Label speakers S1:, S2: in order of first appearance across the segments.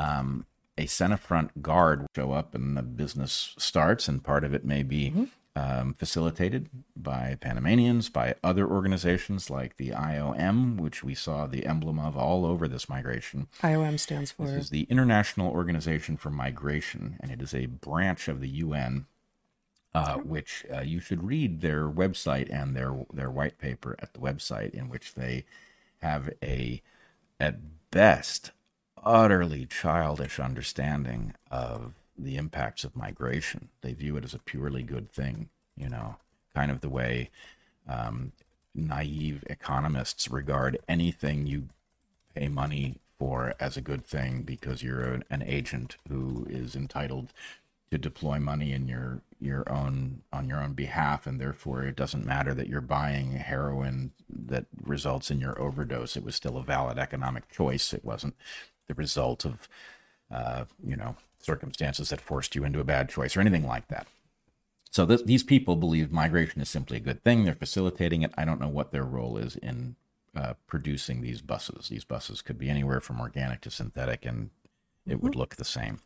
S1: um, a Senafront guard will show up and the business starts, and part of it may be mm-hmm. um, facilitated by Panamanians, by other organizations like the IOM, which we saw the emblem of all over this migration.
S2: IOM stands for?
S1: This is the International Organization for Migration, and it is a branch of the UN. Uh, which uh, you should read their website and their their white paper at the website, in which they have a, at best, utterly childish understanding of the impacts of migration. They view it as a purely good thing, you know, kind of the way um, naive economists regard anything you pay money for as a good thing because you're an, an agent who is entitled to deploy money in your your own on your own behalf and therefore it doesn't matter that you're buying heroin that results in your overdose it was still a valid economic choice it wasn't the result of uh, you know circumstances that forced you into a bad choice or anything like that so th- these people believe migration is simply a good thing they're facilitating it i don't know what their role is in uh, producing these buses these buses could be anywhere from organic to synthetic and it mm-hmm. would look the same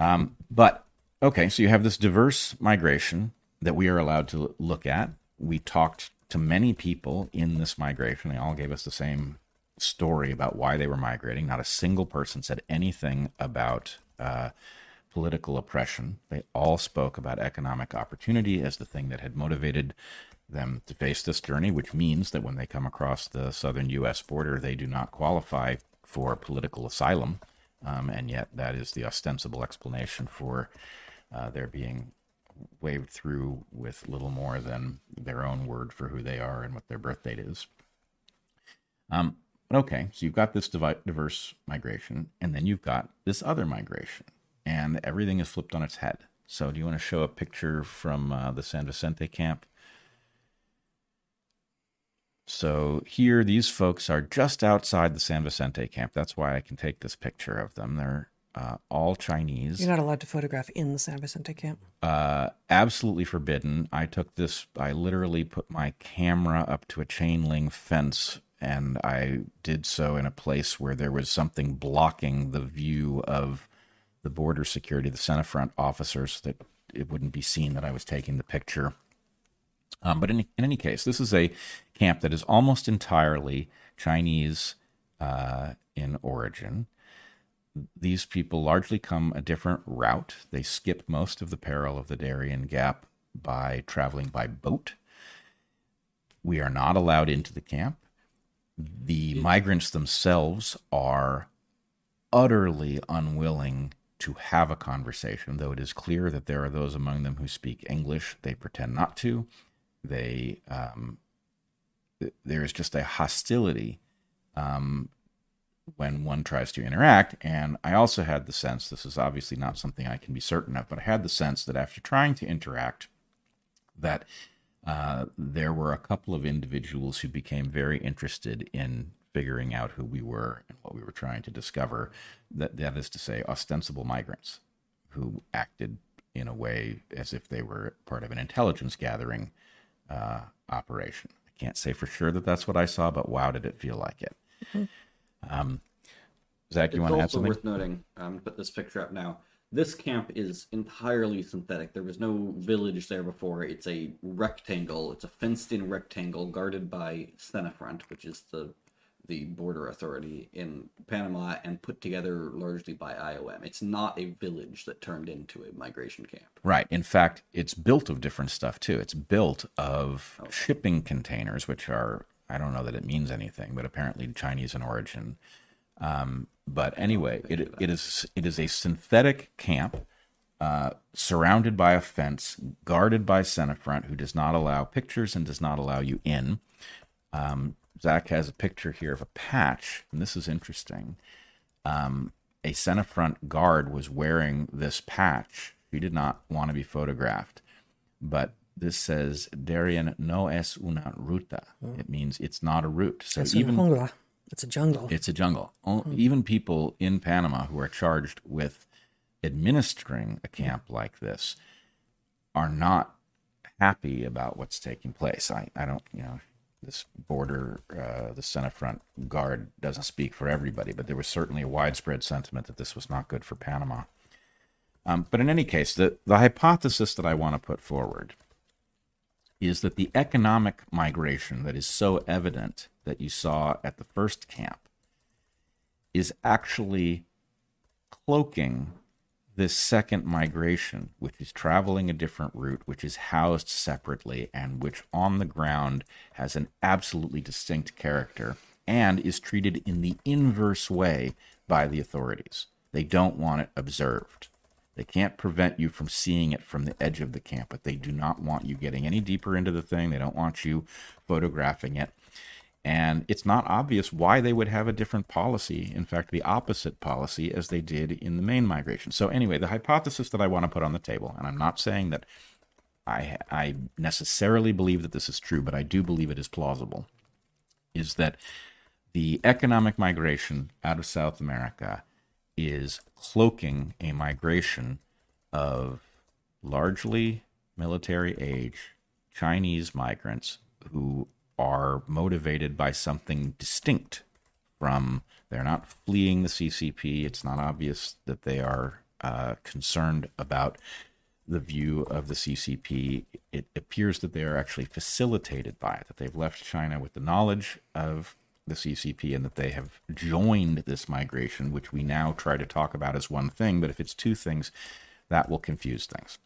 S1: um, but okay, so you have this diverse migration that we are allowed to look at. We talked to many people in this migration. They all gave us the same story about why they were migrating. Not a single person said anything about uh, political oppression. They all spoke about economic opportunity as the thing that had motivated them to face this journey, which means that when they come across the southern U.S. border, they do not qualify for political asylum. Um, and yet, that is the ostensible explanation for uh, their being waved through with little more than their own word for who they are and what their birth date is. Um, okay, so you've got this diverse migration, and then you've got this other migration, and everything is flipped on its head. So, do you want to show a picture from uh, the San Vicente camp? So here, these folks are just outside the San Vicente camp. That's why I can take this picture of them. They're uh, all Chinese.
S2: You're not allowed to photograph in the San Vicente camp.
S1: Uh, absolutely forbidden. I took this. I literally put my camera up to a chain link fence, and I did so in a place where there was something blocking the view of the border security, the Senafront officers, that it wouldn't be seen that I was taking the picture. Um, but in, in, any case, this is a camp that is almost entirely Chinese uh, in origin. These people largely come a different route. They skip most of the peril of the Darien Gap by traveling by boat. We are not allowed into the camp. The migrants themselves are utterly unwilling to have a conversation, though it is clear that there are those among them who speak English. They pretend not to they um, there is just a hostility um, when one tries to interact. And I also had the sense this is obviously not something I can be certain of, but I had the sense that after trying to interact, that uh, there were a couple of individuals who became very interested in figuring out who we were and what we were trying to discover. That that is to say, ostensible migrants who acted in a way as if they were part of an intelligence gathering uh, operation. I can't say for sure that that's what I saw, but wow, did it feel like it. Mm-hmm. Um, Zach, you want to add something?
S3: It's also worth noting. I'm um, put this picture up now. This camp is entirely synthetic. There was no village there before. It's a rectangle. It's a fenced-in rectangle guarded by Senafront, which is the the border authority in Panama and put together largely by IOM. It's not a village that turned into a migration camp.
S1: Right. In fact, it's built of different stuff too. It's built of okay. shipping containers, which are, I don't know that it means anything, but apparently Chinese in origin. Um, but anyway, it, it is it is a synthetic camp uh, surrounded by a fence, guarded by Senafront, who does not allow pictures and does not allow you in. Um, Zach has a picture here of a patch, and this is interesting. Um, a Senafront guard was wearing this patch. He did not want to be photographed, but this says Darien no es una ruta. Oh. It means it's not a route.
S2: So it's even it's a jungle.
S1: It's a jungle. Mm. Even people in Panama who are charged with administering a camp like this are not happy about what's taking place. I, I don't, you know, this border, uh, the Senafront Guard doesn't speak for everybody, but there was certainly a widespread sentiment that this was not good for Panama. Um, but in any case, the, the hypothesis that I want to put forward is that the economic migration that is so evident that you saw at the first camp is actually cloaking this second migration, which is traveling a different route, which is housed separately, and which on the ground has an absolutely distinct character and is treated in the inverse way by the authorities. They don't want it observed. They can't prevent you from seeing it from the edge of the camp, but they do not want you getting any deeper into the thing. They don't want you photographing it. And it's not obvious why they would have a different policy, in fact, the opposite policy as they did in the main migration. So, anyway, the hypothesis that I want to put on the table, and I'm not saying that I, I necessarily believe that this is true, but I do believe it is plausible, is that the economic migration out of South America is cloaking a migration of largely military age Chinese migrants who are motivated by something distinct from they're not fleeing the CCP. It's not obvious that they are uh, concerned about the view of the CCP. It appears that they are actually facilitated by it, that they've left China with the knowledge of the CCP and that they have joined this migration, which we now try to talk about as one thing. But if it's two things, that will confuse things.